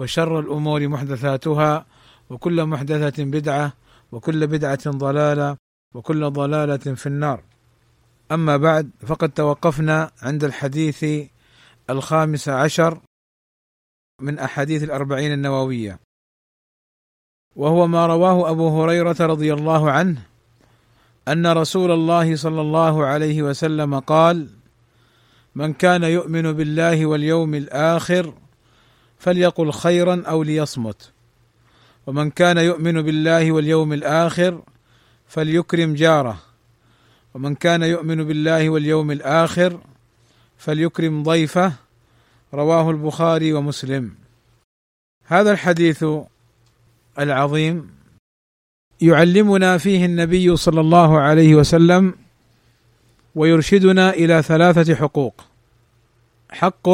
وشر الأمور محدثاتها وكل محدثة بدعة وكل بدعة ضلالة وكل ضلالة في النار. أما بعد فقد توقفنا عند الحديث الخامس عشر من أحاديث الأربعين النووية. وهو ما رواه أبو هريرة رضي الله عنه أن رسول الله صلى الله عليه وسلم قال من كان يؤمن بالله واليوم الآخر فليقل خيرا أو ليصمت. ومن كان يؤمن بالله واليوم الآخر فليكرم جاره. ومن كان يؤمن بالله واليوم الآخر فليكرم ضيفه. رواه البخاري ومسلم. هذا الحديث العظيم يعلمنا فيه النبي صلى الله عليه وسلم ويرشدنا إلى ثلاثة حقوق. حق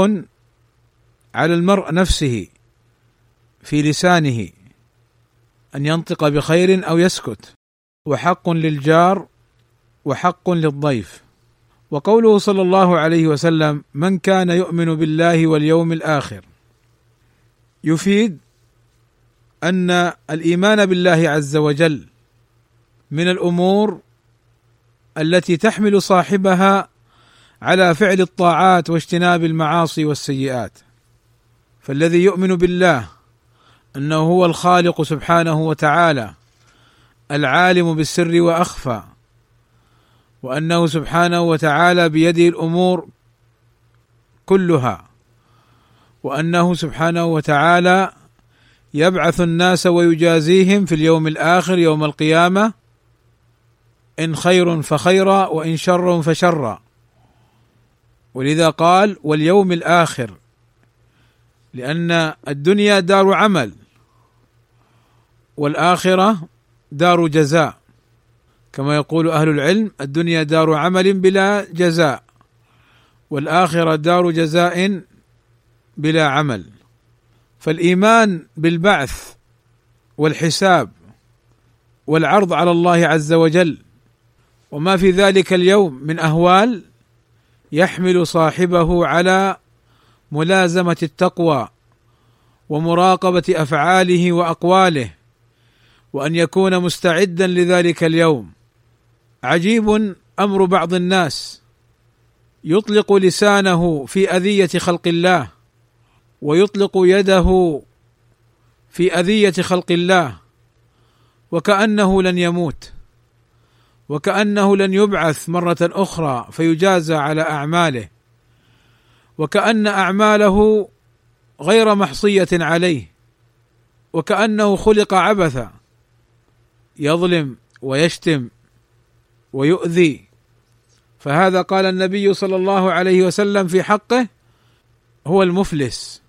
على المرء نفسه في لسانه أن ينطق بخير أو يسكت. وحق للجار وحق للضيف. وقوله صلى الله عليه وسلم من كان يؤمن بالله واليوم الآخر يفيد أن الإيمان بالله عز وجل من الأمور التي تحمل صاحبها على فعل الطاعات واجتناب المعاصي والسيئات. فالذي يؤمن بالله أنه هو الخالق سبحانه وتعالى العالم بالسر وأخفى وأنه سبحانه وتعالى بيده الأمور كلها وأنه سبحانه وتعالى يبعث الناس ويجازيهم في اليوم الآخر يوم القيامة إن خير فخيرا وإن شر فشرا. ولذا قال واليوم الآخر لأن الدنيا دار عمل والآخرة دار جزاء. كما يقول أهل العلم الدنيا دار عمل بلا جزاء والآخرة دار جزاء بلا عمل. فالإيمان بالبعث والحساب والعرض على الله عز وجل وما في ذلك اليوم من أهوال يحمل صاحبه على ملازمة التقوى ومراقبة أفعاله وأقواله وأن يكون مستعدا لذلك اليوم. عجيب أمر بعض الناس يطلق لسانه في أذية خلق الله ويطلق يده في أذية خلق الله وكأنه لن يموت وكأنه لن يبعث مرة أخرى فيجازى على أعماله. وكأن أعماله غير محصية عليه وكأنه خلق عبثا يظلم ويشتم ويؤذي. فهذا قال النبي صلى الله عليه وسلم في حقه هو المفلس.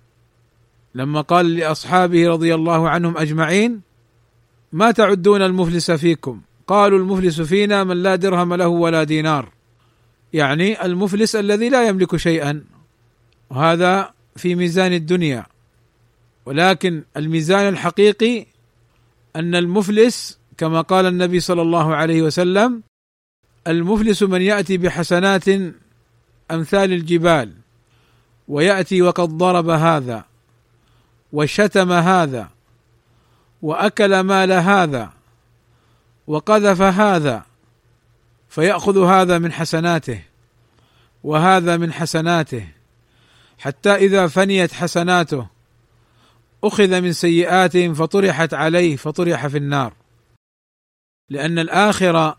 لما قال لأصحابه رضي الله عنهم أجمعين ما تعدون المفلس فيكم؟ قالوا المفلس فينا من لا درهم له ولا دينار. يعني المفلس الذي لا يملك شيئا. وهذا في ميزان الدنيا. ولكن الميزان الحقيقي أن المفلس كما قال النبي صلى الله عليه وسلم المفلس من يأتي بحسنات أمثال الجبال ويأتي وقد ضرب هذا وشتم هذا وأكل مال هذا وقذف هذا فيأخذ هذا من حسناته وهذا من حسناته. حتى إذا فنيت حسناته أخذ من سيئاتهم فطرحت عليه فطرح في النار. لأن الآخرة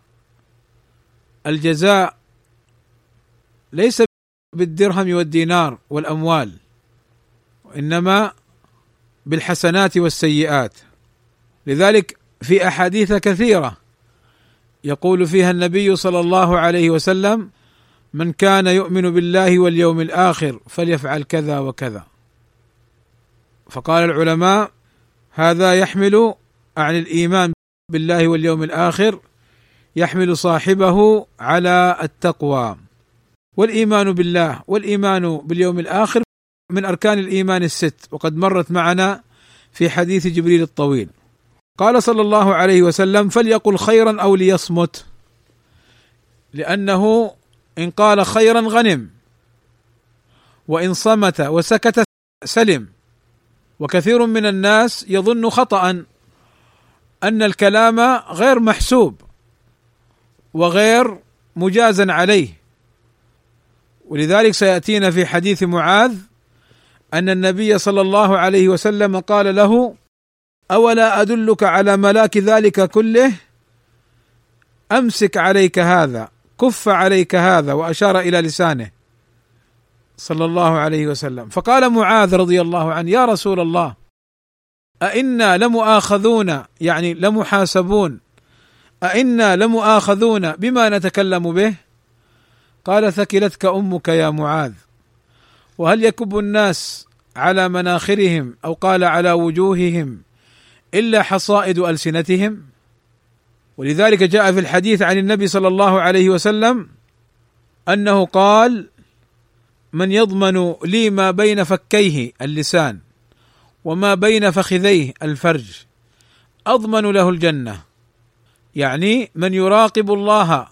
الجزاء ليس بالدرهم والدينار والأموال وإنما بالحسنات والسيئات. لذلك في أحاديث كثيرة يقول فيها النبي صلى الله عليه وسلم من كان يؤمن بالله واليوم الآخر فليفعل كذا وكذا. فقال العلماء هذا يحمل عن الإيمان بالله واليوم الآخر يحمل صاحبه على التقوى. والإيمان بالله والإيمان باليوم الآخر من أركان الإيمان الست وقد مرت معنا في حديث جبريل الطويل. قال صلى الله عليه وسلم فليقل خيرا أو ليصمت لأنه إن قال خيرا غنم وإن صمت وسكت سلم. وكثير من الناس يظن خطأ أن الكلام غير محسوب وغير مجازا عليه. ولذلك سيأتينا في حديث معاذ أن النبي صلى الله عليه وسلم قال له أولا أدلك على ملاك ذلك كله؟ أمسك عليك هذا. كف عليك هذا وأشار إلى لسانه صلى الله عليه وسلم. فقال معاذ رضي الله عنه يا رسول الله أئنا لمؤاخذون يعني لمحاسبون أئنا لمؤاخذون بما نتكلم به؟ قال ثكلتك أمك يا معاذ. وهل يكب الناس على مناخرهم أو قال على وجوههم إلا حصائد ألسنتهم؟ ولذلك جاء في الحديث عن النبي صلى الله عليه وسلم أنه قال من يضمن لي ما بين فكيه اللسان وما بين فخذيه الفرج أضمن له الجنة. يعني من يراقب الله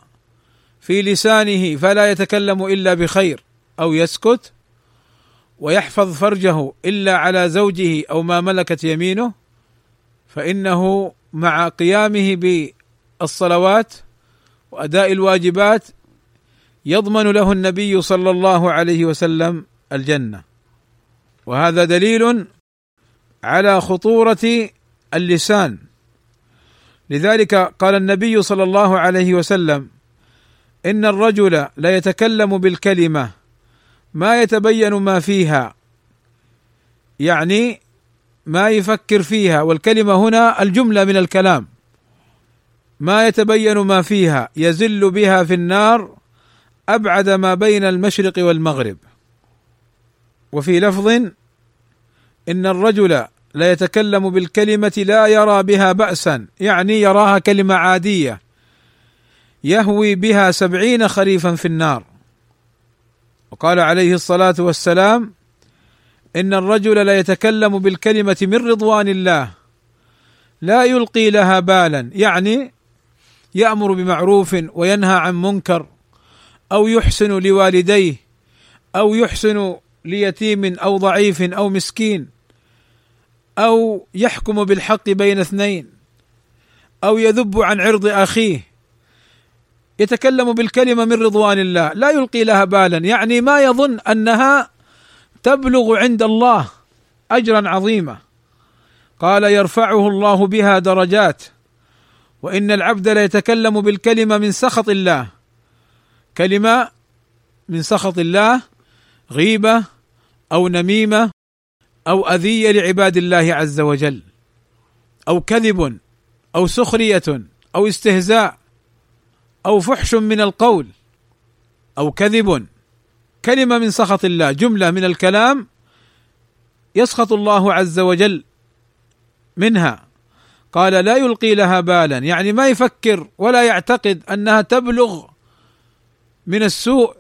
في لسانه فلا يتكلم إلا بخير أو يسكت ويحفظ فرجه إلا على زوجه أو ما ملكت يمينه فإنه مع قيامه بالصلوات وأداء الواجبات يضمن له النبي صلى الله عليه وسلم الجنة. وهذا دليل على خطورة اللسان. لذلك قال النبي صلى الله عليه وسلم إن الرجل لا يتكلم بالكلمة ما يتبين ما فيها يعني ما يفكر فيها والكلمة هنا الجملة من الكلام. ما يتبين ما فيها يزل بها في النار أبعد ما بين المشرق والمغرب. وفي لفظ إن الرجل لا يتكلم بالكلمة لا يرى بها بأسا يعني يراها كلمة عادية يهوي بها سبعين خريفا في النار. وقال عليه الصلاة والسلام إن الرجل لا يتكلم بالكلمة من رضوان الله لا يلقي لها بالا يعني يأمر بمعروف وينهى عن منكر أو يحسن لوالديه أو يحسن ليتيم أو ضعيف أو مسكين أو يحكم بالحق بين اثنين أو يذب عن عرض أخيه. يتكلم بالكلمة من رضوان الله لا يلقي لها بالا. يعني ما يظن أنها تبلغ عند الله اجرا عظيما قال يرفعه الله بها درجات. وإن العبد ليتكلم بالكلمة من سخط الله. كلمة من سخط الله غيبة أو نميمة أو أذية لعباد الله عز وجل أو كذب أو سخرية أو استهزاء أو فحش من القول أو كذب. كلمة من سخط الله جملة من الكلام يسخط الله عز وجل منها. قال لا يلقي لها بالا. يعني ما يفكر ولا يعتقد أنها تبلغ من السوء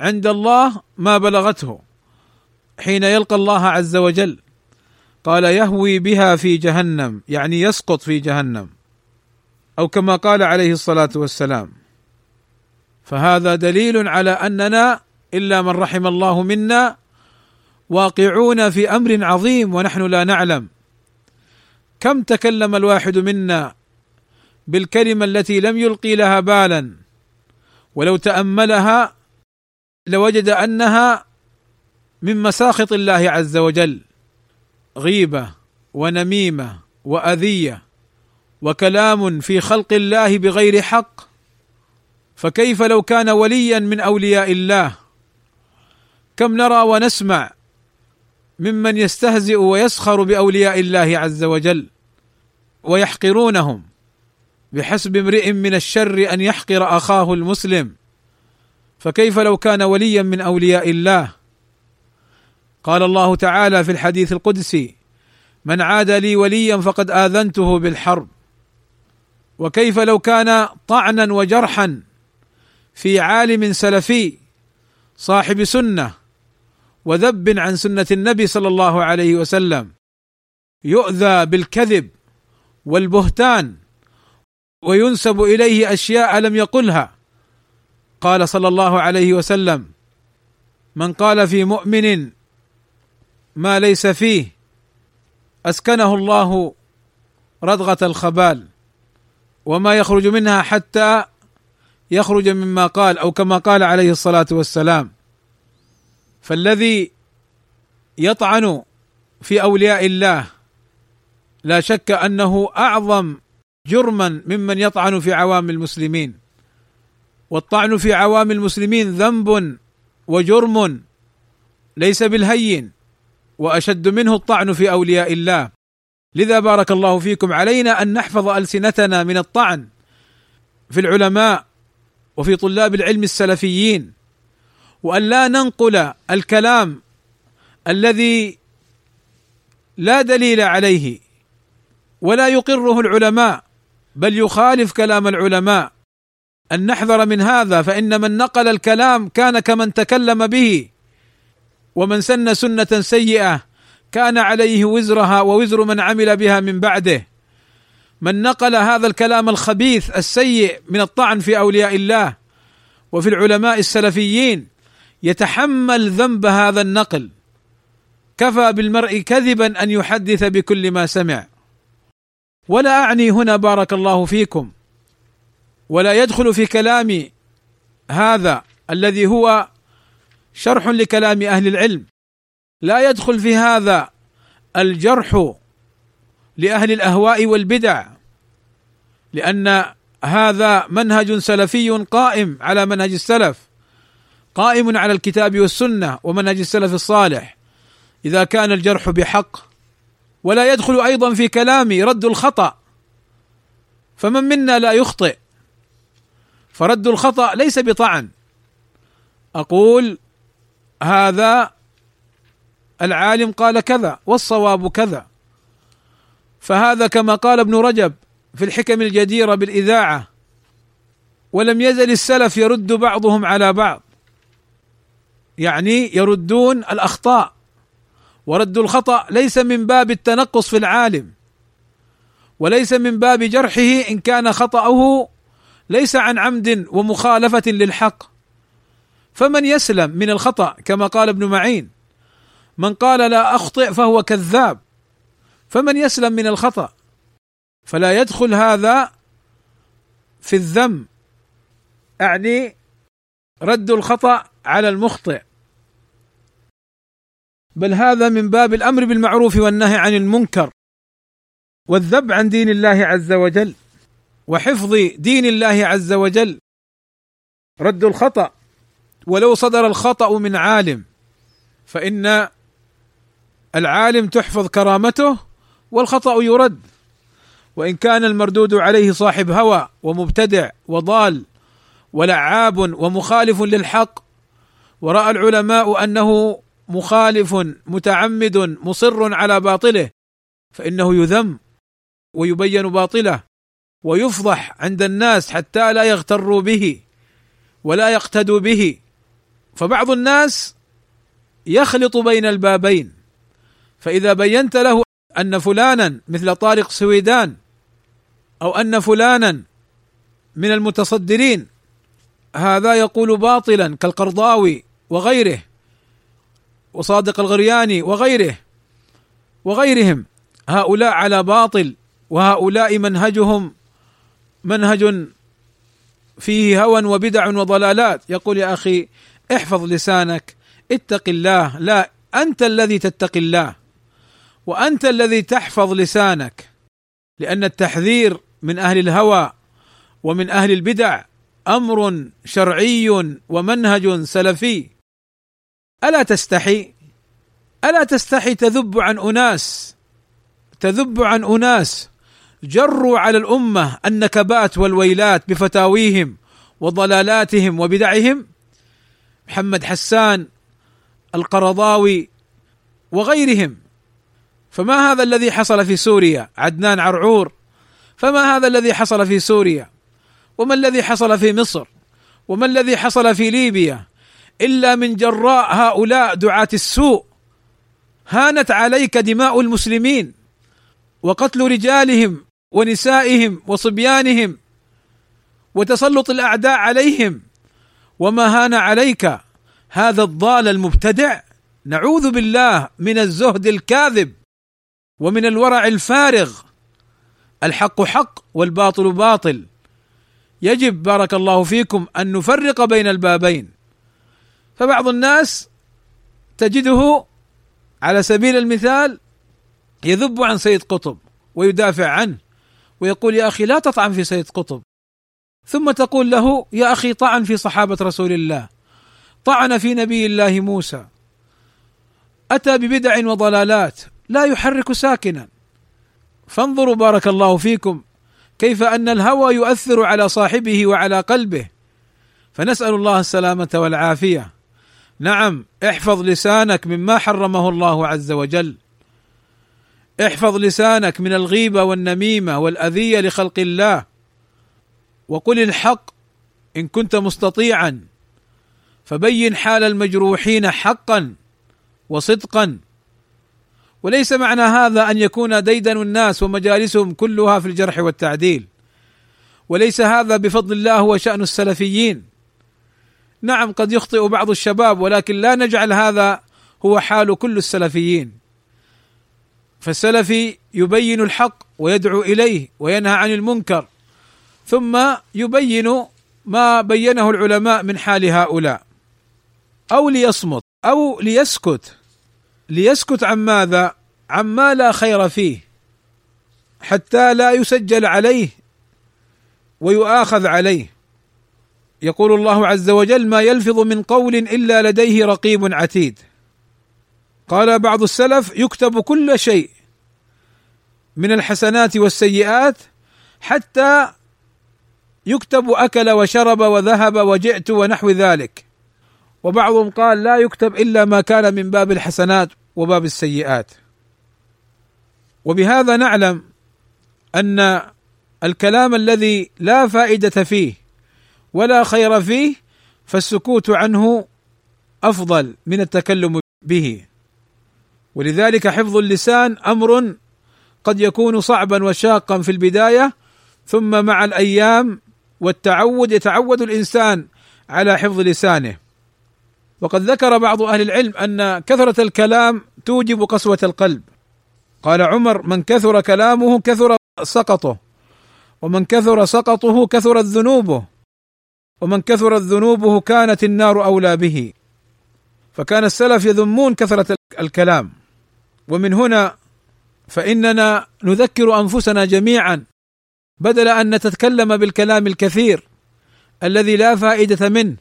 عند الله ما بلغته حين يلقى الله عز وجل. قال يهوي بها في جهنم يعني يسقط في جهنم. أو كما قال عليه الصلاة والسلام فهذا دليل على أننا إلا من رحم الله منا واقعون في أمر عظيم ونحن لا نعلم. كم تكلم الواحد منا بالكلمة التي لم يلقي لها بالا؟ ولو تأملها لوجد أنها من مساخط الله عز وجل. غيبة ونميمة وأذية وكلام في خلق الله بغير حق. فكيف لو كان وليا من أولياء الله؟ كم نرى ونسمع ممن يستهزئ ويسخر بأولياء الله عز وجل؟ ويحقرونهم بحسب امرئ من الشر أن يحقر أخاه المسلم. فكيف لو كان وليا من أولياء الله؟ قال الله تعالى في الحديث القدسي من عاد لي وليا فقد آذنته بالحرب. وكيف لو كان طعنا وجرحا في عالم سلفي صاحب سنة وذب عن سنة النبي صلى الله عليه وسلم يؤذى بالكذب. والبهتان وينسب إليه أشياء لم يقلها. قال صلى الله عليه وسلم من قال في مؤمن ما ليس فيه أسكنه الله ردغه الخبال وما يخرج منها حتى يخرج مما قال أو كما قال عليه الصلاة والسلام. فالذي يطعن في أولياء الله لا شك أنه أعظم جرما ممن يطعن في عوام المسلمين. والطعن في عوام المسلمين ذنب وجرم ليس بالهين وأشد منه الطعن في أولياء الله. لذا بارك الله فيكم علينا أن نحفظ ألسنتنا من الطعن في العلماء وفي طلاب العلم السلفيين وأن لا ننقل الكلام الذي لا دليل عليه ولا يقره العلماء بل يخالف كلام العلماء. أن نحذر من هذا فإن من نقل الكلام كان كمن تكلم به. ومن سن سنة سيئة كان عليه وزرها ووزر من عمل بها من بعده. من نقل هذا الكلام الخبيث السيء من الطعن في أولياء الله وفي العلماء السلفيين يتحمل ذنب هذا النقل. كفى بالمرء كذبا أن يحدث بكل ما سمع. ولا أعني هنا بارك الله فيكم ولا يدخل في كلامي هذا الذي هو شرح لكلام أهل العلم. لا يدخل في هذا الجرح لأهل الأهواء والبدع لأن هذا منهج سلفي قائم على منهج السلف قائم على الكتاب والسنة ومنهج السلف الصالح. إذا كان الجرح بحق ولا يدخل أيضا في كلامي رد الخطأ. فمن منا لا يخطئ؟ فرد الخطأ ليس بطعن. أقول هذا العالم قال كذا والصواب كذا. فهذا كما قال ابن رجب في الحكم الجديره بالإذاعة ولم يزل السلف يرد بعضهم على بعض. يعني يردون الأخطاء. ورد الخطأ ليس من باب التنقص في العالم وليس من باب جرحه إن كان خطأه ليس عن عمد ومخالفة للحق. فمن يسلم من الخطأ كما قال ابن معين من قال لا أخطئ فهو كذاب. فمن يسلم من الخطأ فلا يدخل هذا في الذم اعني رد الخطأ على المخطئ. بل هذا من باب الأمر بالمعروف والنهي عن المنكر والذب عن دين الله عز وجل وحفظ دين الله عز وجل. رد الخطأ. ولو صدر الخطأ من عالم فإن العالم تحفظ كرامته والخطأ يرد. وإن كان المردود عليه صاحب هوى ومبتدع وضال ولعاب ومخالف للحق ورأى العلماء أنه مخالف متعمد مصر على باطله فإنه يذم ويبين باطله ويفضح عند الناس حتى لا يغتروا به ولا يقتدوا به. فبعض الناس يخلط بين البابين فإذا بينت له أن فلانا مثل طارق سويدان أو أن فلانا من المتصدرين هذا يقول باطلا كالقرضاوي وغيره. وصادق الغرياني وغيره وغيرهم هؤلاء على باطل وهؤلاء منهجهم منهج فيه هوى وبدع وضلالات. يقول يا أخي احفظ لسانك اتق الله لا أنت الذي تتقي الله وأنت الذي تحفظ لسانك لأن التحذير من أهل الهوى ومن أهل البدع أمر شرعي ومنهج سلفي. ألا تستحي؟ ألا تستحي تذب عن أناس؟ تذب عن أناس. جروا على الأمة النكبات والويلات بفتاويهم وضلالاتهم وبدعهم. محمد حسان القرضاوي وغيرهم. فما هذا الذي حصل في سوريا؟ عدنان عرعور. فما هذا الذي حصل في سوريا؟ وما الذي حصل في مصر؟ وما الذي حصل في ليبيا؟ إلا من جراء هؤلاء دعاة السوء. هانت عليك دماء المسلمين وقتل رجالهم ونسائهم وصبيانهم وتسلط الأعداء عليهم. وما هان عليك هذا الضال المبتدع. نعوذ بالله من الزهد الكاذب ومن الورع الفارغ. الحق حق والباطل باطل. يجب بارك الله فيكم أن نفرق بين البابين. فبعض الناس تجده على سبيل المثال يذب عن سيد قطب ويدافع عنه ويقول يا أخي لا تطعن في سيد قطب. ثم تقول له يا أخي طعن في صحابة رسول الله. طعن في نبي الله موسى. أتى ببدع وضلالات. لا يحرك ساكنا. فانظروا بارك الله فيكم كيف أن الهوى يؤثر على صاحبه وعلى قلبه. فنسأل الله السلامة والعافية. نعم احفظ لسانك مما حرمه الله عز وجل. احفظ لسانك من الغيبة والنميمة والأذية لخلق الله. وقل الحق إن كنت مستطيعا. فبين حال المجروحين حقا وصدقا. وليس معنى هذا أن يكون ديدن الناس ومجالسهم كلها في الجرح والتعديل. وليس هذا بفضل الله هو شان السلفيين. نعم قد يخطئ بعض الشباب ولكن لا نجعل هذا هو حال كل السلفيين. فالسلفي يبين الحق ويدعو إليه وينهى عن المنكر ثم يبين ما بينه العلماء من حال هؤلاء. أو ليصمت أو ليسكت. ليسكت عن ماذا؟ عما لا خير فيه حتى لا يسجل عليه ويؤاخذ عليه. يقول الله عز وجل ما يلفظ من قول إلا لديه رقيب عتيد. قال بعض السلف يكتب كل شيء من الحسنات والسيئات حتى يكتب أكل وشرب وذهب وجئت ونحو ذلك. وبعضهم قال لا يكتب إلا ما كان من باب الحسنات وباب السيئات. وبهذا نعلم أن الكلام الذي لا فائدة فيه ولا خير فيه فالسكوت عنه أفضل من التكلم به. ولذلك حفظ اللسان أمر قد يكون صعبا وشاقا في البداية ثم مع الأيام والتعود يتعود الإنسان على حفظ لسانه. وقد ذكر بعض أهل العلم أن كثرة الكلام توجب قسوة القلب. قال عمر من كثر كلامه كثر سقطه ومن كثر سقطه كثرت ذنوبه. ومن كثرت ذنوبه كانت النار أولى به. فكان السلف يذمون كثرة الكلام. ومن هنا فإننا نذكر أنفسنا جميعا. بدل أن نتكلم بالكلام الكثير الذي لا فائدة منه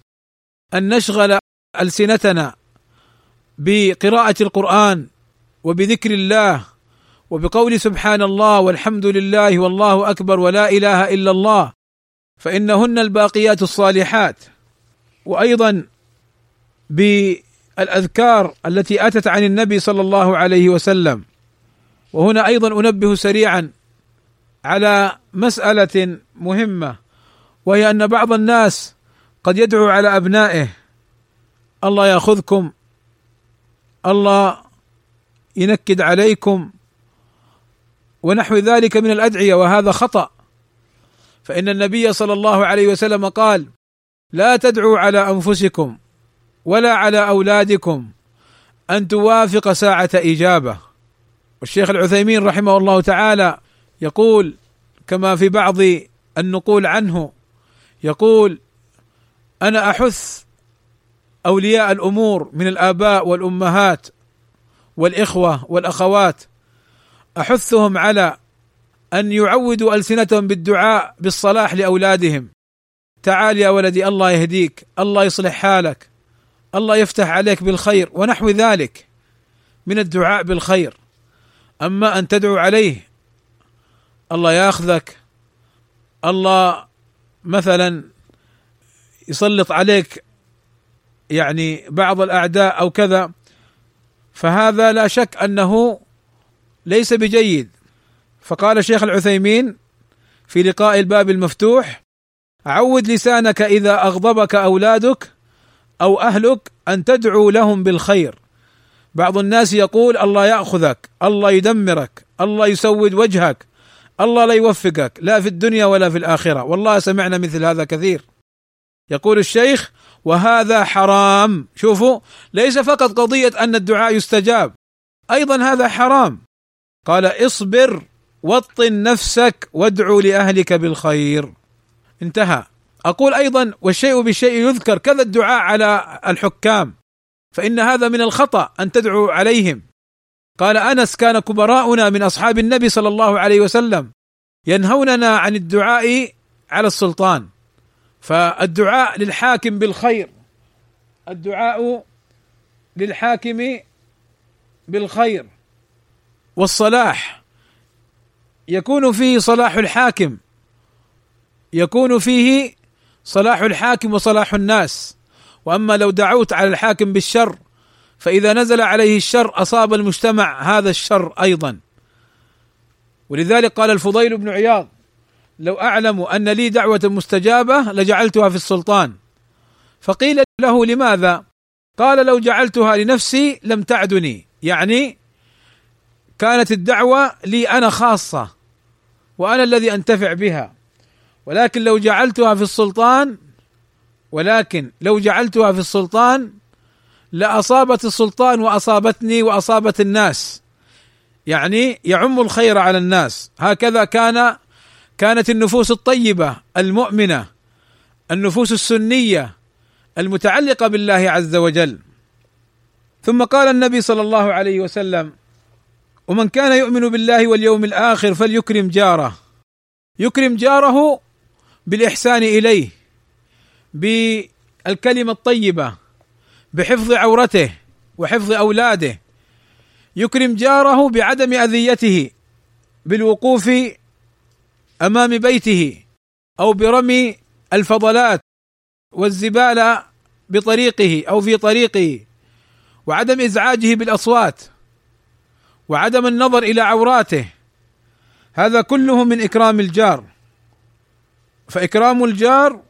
أن نشغل ألسنتنا بقراءة القرآن وبذكر الله وبقول سبحان الله والحمد لله والله أكبر ولا إله إلا الله فإنهن الباقيات الصالحات. وأيضا بالأذكار التي آتت عن النبي صلى الله عليه وسلم. وهنا أيضا أنبه سريعا على مسألة مهمة وهي أن بعض الناس قد يدعو على أبنائه الله يأخذكم الله ينكد عليكم ونحو ذلك من الأدعية وهذا خطأ. فإن النبي صلى الله عليه وسلم قال: لا تدعوا على أنفسكم ولا على أولادكم أن توافق ساعة إجابة. والشيخ العثيمين رحمه الله تعالى يقول كما في بعض النقول عنه يقول: أنا أحث أولياء الأمور من الآباء والأمهات والإخوة والأخوات أحثهم على أن يعودوا ألسنتهم بالدعاء بالصلاح لأولادهم. تعال يا ولدي الله يهديك الله يصلح حالك الله يفتح عليك بالخير ونحو ذلك من الدعاء بالخير. أما أن تدعو عليه الله ياخذك الله مثلا يسلط عليك يعني بعض الأعداء أو كذا فهذا لا شك أنه ليس بجيد. فقال الشيخ العثيمين في لقاء الباب المفتوح عود لسانك إذا أغضبك أولادك أو أهلك أن تدعو لهم بالخير. بعض الناس يقول الله يأخذك الله يدمرك الله يسود وجهك الله لا يوفقك لا في الدنيا ولا في الآخرة. والله سمعنا مثل هذا كثير. يقول الشيخ وهذا حرام. شوفوا ليس فقط قضية أن الدعاء يستجاب أيضا هذا حرام. قال اصبر. وطن نفسك وادعو لأهلك بالخير. انتهى. أقول أيضا والشيء بالشيء يذكر كذا الدعاء على الحكام. فإن هذا من الخطأ أن تدعو عليهم. قال أنس كان كبراؤنا من أصحاب النبي صلى الله عليه وسلم ينهوننا عن الدعاء على السلطان. فالدعاء للحاكم بالخير. الدعاء للحاكم بالخير. والصلاح يكون فيه صلاح الحاكم. يكون فيه صلاح الحاكم وصلاح الناس. وأما لو دعوت على الحاكم بالشر فإذا نزل عليه الشر أصاب المجتمع هذا الشر أيضا. ولذلك قال الفضيل بن عياض لو أعلم أن لي دعوة مستجابة لجعلتها في السلطان. فقيل له لماذا؟ قال لو جعلتها لنفسي لم تعدني. يعني كانت الدعوة لي أنا خاصة. وأنا الذي أنتفع بها. ولكن لو جعلتها في السلطان ولكن لو جعلتها في السلطان لأصابت السلطان وأصابتني وأصابت الناس. يعني يعم الخير على الناس. هكذا كان كانت النفوس الطيبة المؤمنة النفوس السنية المتعلقة بالله عز وجل. ثم قال النبي صلى الله عليه وسلم ومن كان يؤمن بالله واليوم الآخر فليكرم جاره. يكرم جاره بالإحسان إليه بالكلمة الطيبة بحفظ عورته وحفظ أولاده. يكرم جاره بعدم أذيته بالوقوف أمام بيته أو برمي الفضلات والزبالة بطريقه أو في طريقه وعدم إزعاجه بالأصوات. وعدم النظر إلى عوراته. هذا كله من إكرام الجار. فإكرام الجار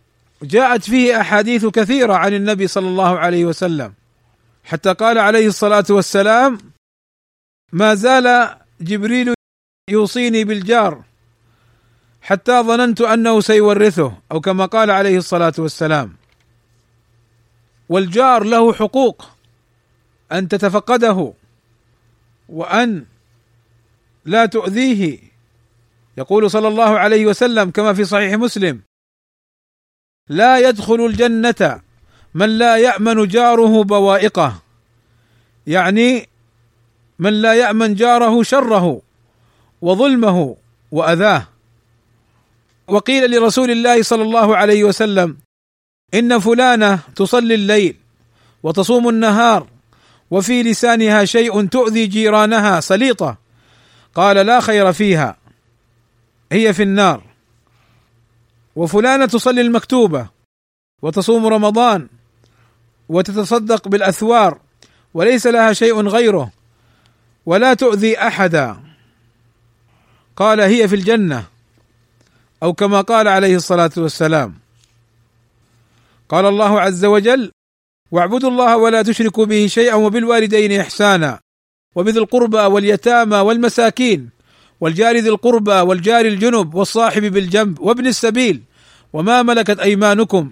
جاءت فيه أحاديث كثيرة عن النبي صلى الله عليه وسلم. حتى قال عليه الصلاة والسلام ما زال جبريل يوصيني بالجار حتى ظننت أنه سيورثه. أو كما قال عليه الصلاة والسلام. والجار له حقوق أن تتفقده. وأن لا تؤذيه. يقول صلى الله عليه وسلم كما في صحيح مسلم لا يدخل الجنة من لا يأمن جاره بوائقه. يعني من لا يأمن جاره شره وظلمه وأذاه. وقيل لرسول الله صلى الله عليه وسلم إن فلانة تصلي الليل وتصوم النهار وفي لسانها شيء تؤذي جيرانها سليطة. قال لا خير فيها. هي في النار. وفلانة تصلي المكتوبة وتصوم رمضان وتتصدق بالأثوار وليس لها شيء غيره ولا تؤذي أحدا. قال هي في الجنة أو كما قال عليه الصلاة والسلام. قال الله عز وجل واعبدوا الله ولا تشركوا به شيئا وبالوالدين إحسانا. وبذي القربى واليتامى والمساكين والجار ذي القربى والجار الجنب والصاحب بالجنب وابن السبيل. وما ملكت أيمانكم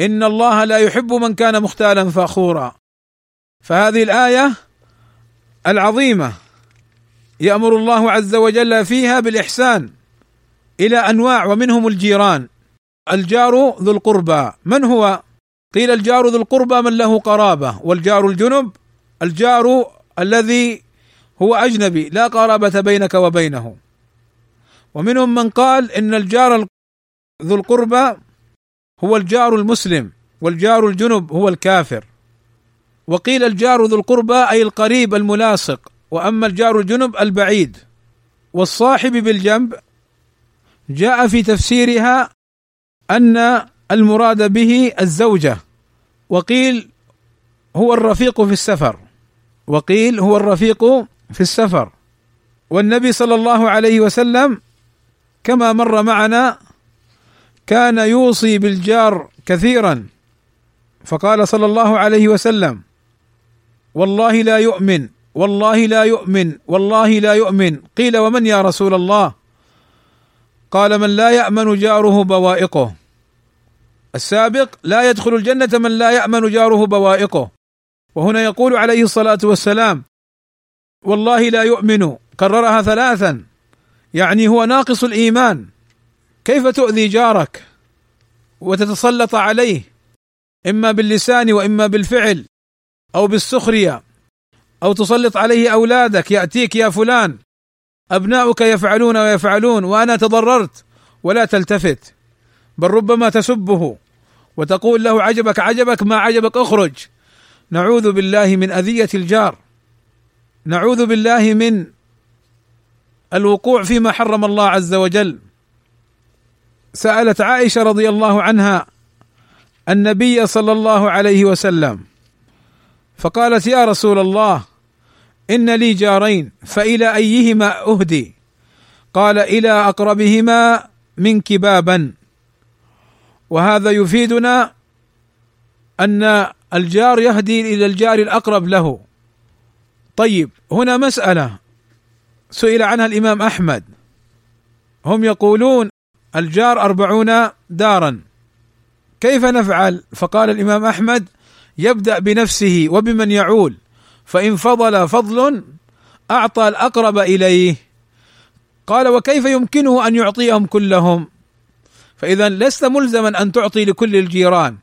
إن الله لا يحب من كان مختالا فخورا. فهذه الآية العظيمة يأمر الله عز وجل فيها بالإحسان إلى أنواع ومنهم الجيران. الجار ذو القربى من هو؟ قيل الجار ذو القربى من له قرابة والجار الجنب الجار الذي هو أجنبي لا قرابة بينك وبينه. ومنهم من قال إن الجار ذو القربى هو الجار المسلم والجار الجنب هو الكافر. وقيل الجار ذو القربى أي القريب الملاصق وأما الجار الجنب البعيد. والصاحب بالجنب جاء في تفسيرها أن المراد به الزوجة. وقيل هو الرفيق في السفر. وقيل هو الرفيق في السفر. والنبي صلى الله عليه وسلم كما مر معنا كان يوصي بالجار كثيرا. فقال صلى الله عليه وسلم والله لا يؤمن والله لا يؤمن والله لا يؤمن. قيل ومن يا رسول الله؟ قال من لا يأمن جاره بوائقه. السابق لا يدخل الجنة من لا يأمن جاره بوائقه. وهنا يقول عليه الصلاة والسلام والله لا يؤمن. كررها ثلاثا. يعني هو ناقص الإيمان. كيف تؤذي جارك؟ وتتسلط عليه. إما باللسان وإما بالفعل. أو بالسخرية. أو تسلط عليه أولادك. يأتيك يا فلان. أبناؤك يفعلون ويفعلون. وأنا تضررت. ولا تلتفت. بل ربما تسبه. وتقول له عجبك عجبك ما عجبك اخرج. نعوذ بالله من أذية الجار. نعوذ بالله من الوقوع فيما حرم الله عز وجل. سألت عائشة رضي الله عنها النبي صلى الله عليه وسلم فقالت يا رسول الله إن لي جارين فإلى أيهما أهدي؟ قال إلى أقربهما منك بابا. وهذا يفيدنا أن الجار يهدي إلى الجار الأقرب له. طيب هنا مسألة سئل عنها الإمام أحمد. هم يقولون الجار أربعون دارا. كيف نفعل؟ فقال الإمام أحمد يبدأ بنفسه وبمن يعول. فإن فضل فضل أعطى الأقرب إليه. قال وكيف يمكنه أن يعطيهم كلهم؟ فإذا لست ملزما أن تعطي لكل الجيران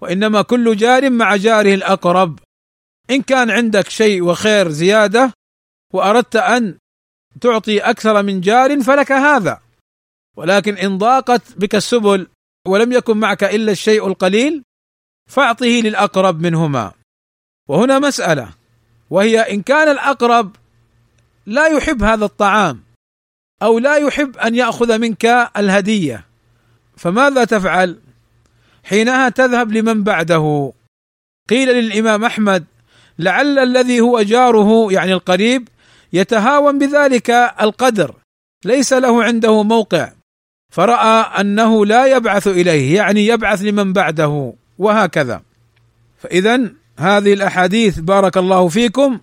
وإنما كل جار مع جاره الأقرب. إن كان عندك شيء وخير زيادة وأردت أن تعطي أكثر من جار فلك هذا. ولكن إن ضاقت بك السبل ولم يكن معك إلا الشيء القليل فأعطه للأقرب منهما. وهنا مسألة وهي إن كان الأقرب لا يحب هذا الطعام أو لا يحب أن يأخذ منك الهدية. فماذا تفعل؟ حينها تذهب لمن بعده. قيل للإمام أحمد لعل الذي هو جاره يعني القريب يتهاون بذلك القدر. ليس له عنده موقع. فرأى أنه لا يبعث إليه يعني يبعث لمن بعده وهكذا. فاذا هذه الأحاديث بارك الله فيكم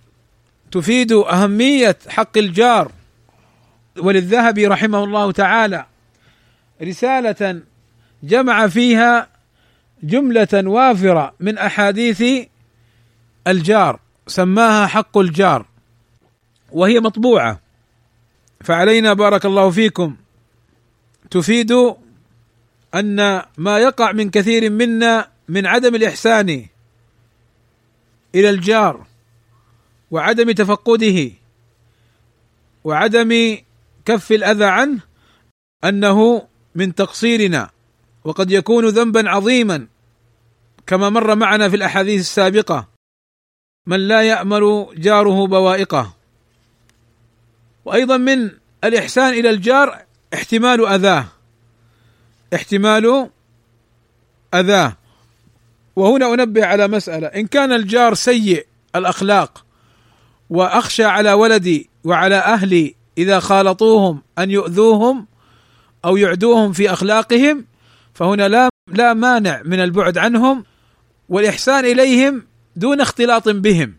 تفيد أهمية حق الجار. وللذهبي رحمه الله تعالى رسالة جمع فيها جملة وافرة من أحاديث الجار سماها حق الجار وهي مطبوعة. فعلينا بارك الله فيكم. تفيد أن ما يقع من كثير منا من عدم الإحسان إلى الجار وعدم تفقده وعدم كف الأذى عنه أنه من تقصيرنا وقد يكون ذنبا عظيما كما مر معنا في الأحاديث السابقة. من لا يأمر جاره بوائقه. وأيضا من الإحسان إلى الجار احتمال أذاه. احتمال أذاه. وهنا أنبه على مسألة. إن كان الجار سيء الأخلاق وأخشى على ولدي وعلى أهلي إذا خالطوهم أن يؤذوهم أو يعدوهم في أخلاقهم فهنا لا لا مانع من البعد عنهم والإحسان إليهم دون اختلاط بهم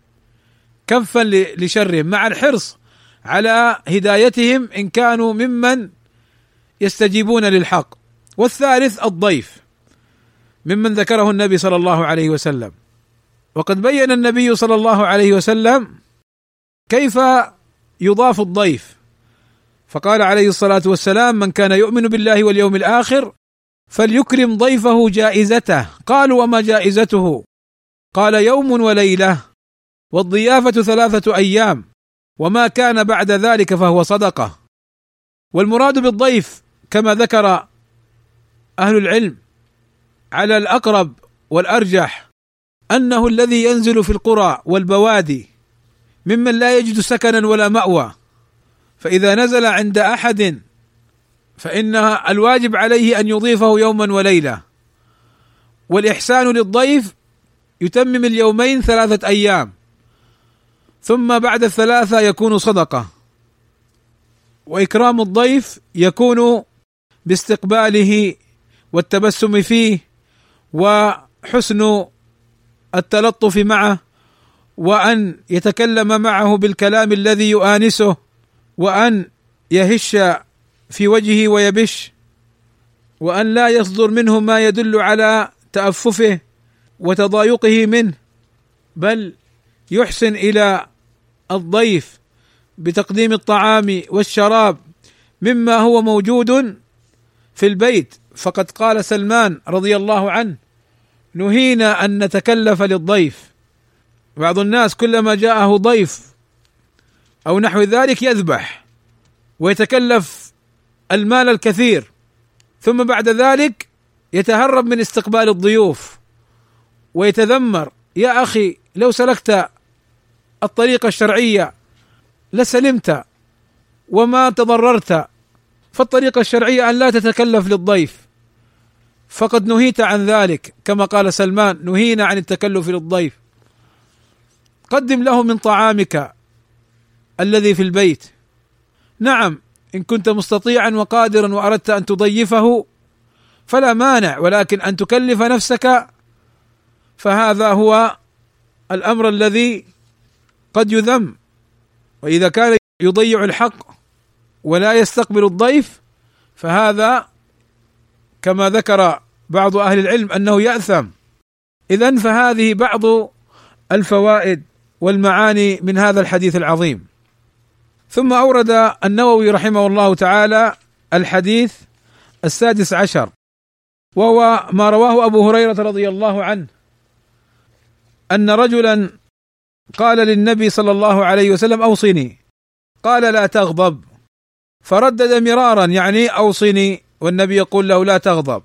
كفا لشرهم مع الحرص على هدايتهم إن كانوا ممن يستجيبون للحق. والثالث الضيف ممن ذكره النبي صلى الله عليه وسلم. وقد بين النبي صلى الله عليه وسلم كيف يضاف الضيف فقال عليه الصلاة والسلام من كان يؤمن بالله واليوم الآخر فليكرم ضيفه جائزته. قالوا وما جائزته؟ قال يوم وليلة والضيافة ثلاثة أيام وما كان بعد ذلك فهو صدقة. والمراد بالضيف كما ذكر أهل العلم على الأقرب والأرجح أنه الذي ينزل في القرى والبوادي ممن لا يجد سكنا ولا مأوى. فإذا نزل عند أحد فإن الواجب عليه أن يضيفه يوما وليلة. والإحسان للضيف يتمم اليومين ثلاثة أيام. ثم بعد الثلاثة يكون صدقة. وإكرام الضيف يكون باستقباله والتبسم فيه وحسن التلطف معه وأن يتكلم معه بالكلام الذي يؤانسه وأن يهش في وجهه ويبش وأن لا يصدر منه ما يدل على تأففه وتضايقه منه بل يحسن إلى الضيف بتقديم الطعام والشراب مما هو موجود في البيت. فقد قال سلمان رضي الله عنه نهينا أن نتكلف للضيف. بعض الناس كلما جاءه ضيف أو نحو ذلك يذبح ويتكلف المال الكثير ثم بعد ذلك يتهرب من استقبال الضيوف ويتذمر. يا أخي لو سلكت الطريقة الشرعية لسلمت وما تضررت فالطريقة الشرعية أن لا تتكلف للضيف. فقد نهيت عن ذلك كما قال سلمان نهينا عن التكلف للضيف. قدم له من طعامك الذي في البيت. نعم إن كنت مستطيعا وقادرا وأردت أن تضيفه فلا مانع ولكن أن تكلف نفسك فهذا هو الأمر الذي قد يذم. وإذا كان يضيع الحق ولا يستقبل الضيف فهذا كما ذكر بعض أهل العلم أنه يأثم. اذا فهذه بعض الفوائد والمعاني من هذا الحديث العظيم. ثم أورد النووي رحمه الله تعالى الحديث السادس عشر وهو ما رواه أبو هريرة رضي الله عنه أن رجلا قال للنبي صلى الله عليه وسلم أوصني. قال لا تغضب. فردد مرارا يعني أوصني. والنبي يقول له لا تغضب.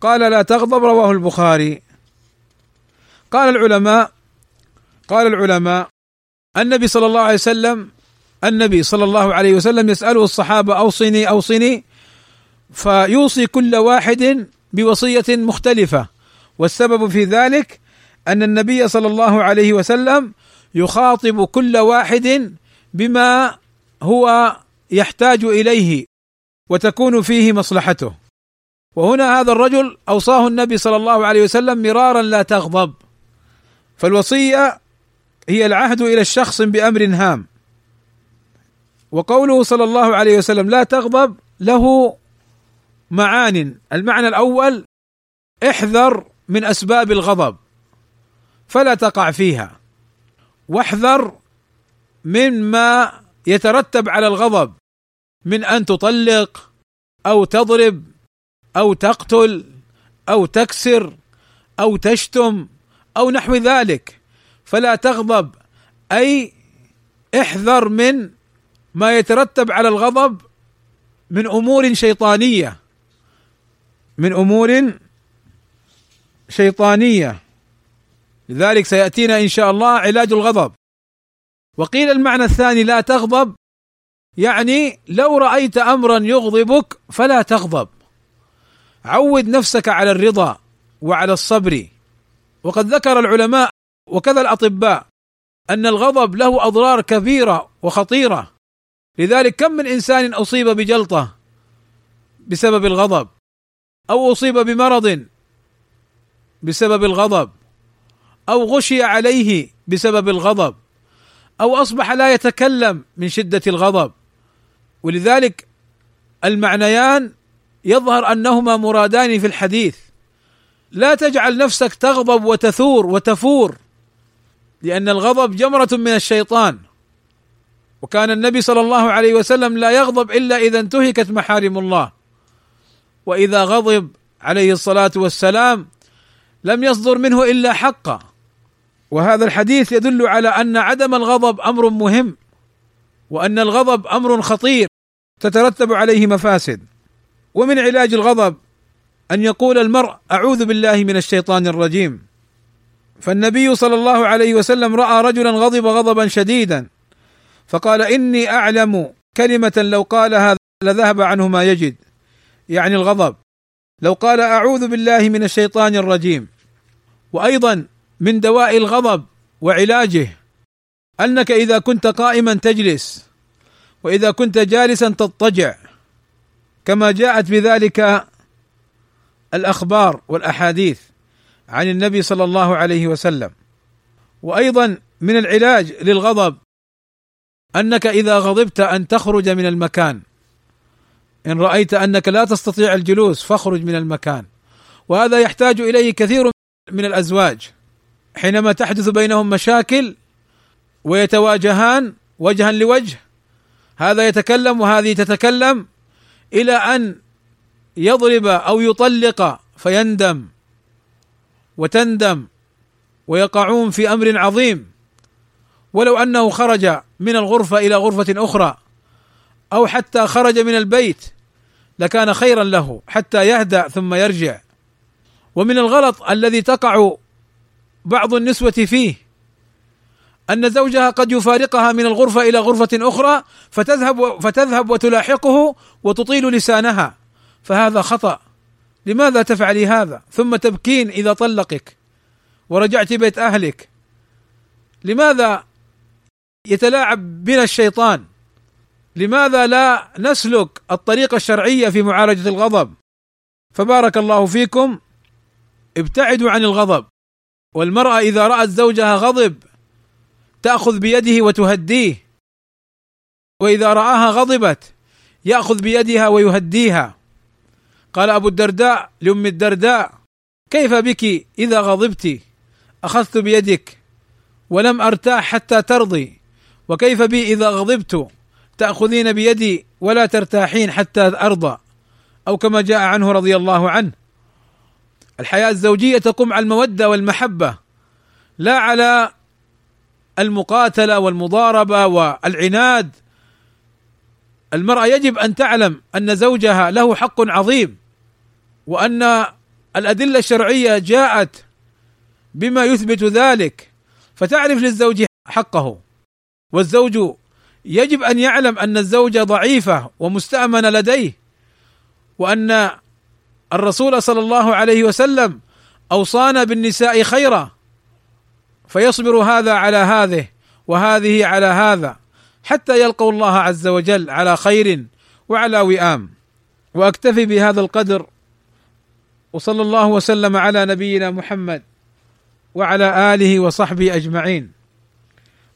قال لا تغضب. رواه البخاري. قال العلماء قال العلماء النبي صلى الله عليه وسلم النبي صلى الله عليه وسلم يسأله الصحابة أوصني أوصني. فيوصي كل واحد بوصية مختلفة. والسبب في ذلك أن النبي صلى الله عليه وسلم يخاطب كل واحد بما هو يحتاج إليه وتكون فيه مصلحته. وهنا هذا الرجل أوصاه النبي صلى الله عليه وسلم مرارا لا تغضب. فالوصية هي العهد إلى الشخص بأمر هام. وقوله صلى الله عليه وسلم لا تغضب له معان. المعنى الأول احذر من أسباب الغضب فلا تقع فيها. واحذر مما يترتب على الغضب من أن تطلق أو تضرب أو تقتل أو تكسر أو تشتم أو نحو ذلك. فلا تغضب أي احذر من ما يترتب على الغضب من أمور شيطانية. من أمور شيطانية. لذلك سيأتينا إن شاء الله علاج الغضب. وقيل المعنى الثاني لا تغضب يعني لو رأيت امرا يغضبك فلا تغضب. عود نفسك على الرضا وعلى الصبر. وقد ذكر العلماء وكذا الأطباء أن الغضب له أضرار كبيرة وخطيرة. لذلك كم من إنسان أصيب بجلطة بسبب الغضب أو أصيب بمرض بسبب الغضب أو غشي عليه بسبب الغضب أو أصبح لا يتكلم من شدة الغضب. ولذلك المعنيان يظهر أنهما مرادان في الحديث. لا تجعل نفسك تغضب وتثور وتفور لأن الغضب جمرة من الشيطان. وكان النبي صلى الله عليه وسلم لا يغضب إلا إذا انتهكت محارم الله. وإذا غضب عليه الصلاة والسلام لم يصدر منه إلا حقا. وهذا الحديث يدل على أن عدم الغضب أمر مهم وأن الغضب أمر خطير تترتب عليه مفاسد. ومن علاج الغضب أن يقول المرء أعوذ بالله من الشيطان الرجيم. فالنبي صلى الله عليه وسلم رأى رجلا غضب غضبا شديدا. فقال إني أعلم كلمة لو قالها لذهب عنه ما يجد. يعني الغضب. لو قال أعوذ بالله من الشيطان الرجيم. وأيضا من دواء الغضب وعلاجه. أنك إذا كنت قائما تجلس وإذا كنت جالسا تضطجع. كما جاءت بذلك الأخبار والأحاديث عن النبي صلى الله عليه وسلم. وأيضا من العلاج للغضب أنك إذا غضبت أن تخرج من المكان. إن رأيت أنك لا تستطيع الجلوس فاخرج من المكان. وهذا يحتاج إليه كثير من الأزواج. حينما تحدث بينهم مشاكل ويتواجهان وجها لوجه هذا يتكلم وهذه تتكلم إلى أن يضرب أو يطلق فيندم وتندم ويقعون في أمر عظيم. ولو أنه خرج من الغرفة إلى غرفة أخرى أو حتى خرج من البيت لكان خيرا له حتى يهدأ ثم يرجع. ومن الغلط الذي تقع بعض النسوة فيه أن زوجها قد يفارقها من الغرفة إلى غرفة أخرى فتذهب فتذهب وتلاحقه وتطيل لسانها. فهذا خطأ. لماذا تفعلي هذا؟ ثم تبكين إذا طلقك ورجعت بيت أهلك. لماذا يتلاعب بنا الشيطان. لماذا لا نسلك الطريقة الشرعية في معالجة الغضب؟ فبارك الله فيكم. ابتعدوا عن الغضب. والمرأة إذا رأت زوجها غضب تأخذ بيده وتهديه. وإذا رآها غضبت يأخذ بيدها ويهديها. قال أبو الدرداء لأم الدرداء كيف بك إذا غضبت؟ أخذت بيدك ولم أرتاح حتى ترضي. وكيف بي إذا غضبت؟ تأخذين بيدي ولا ترتاحين حتى أرضى. أو كما جاء عنه رضي الله عنه. الحياة الزوجية تقوم على المودة والمحبة لا على المقاتلة والمضاربة والعناد. المرأة يجب أن تعلم أن زوجها له حق عظيم وأن الأدلة الشرعية جاءت بما يثبت ذلك. فتعرف للزوج حقه. والزوج يجب أن يعلم أن الزوجه ضعيفة ومستامنه لديه وأن الرسول صلى الله عليه وسلم أوصانا بالنساء خيرا فيصبر هذا على هذه وهذه على هذا حتى يلقوا الله عز وجل على خير وعلى وئام. وأكتفي بهذا القدر وصلى الله وسلم على نبينا محمد وعلى آله وصحبه أجمعين.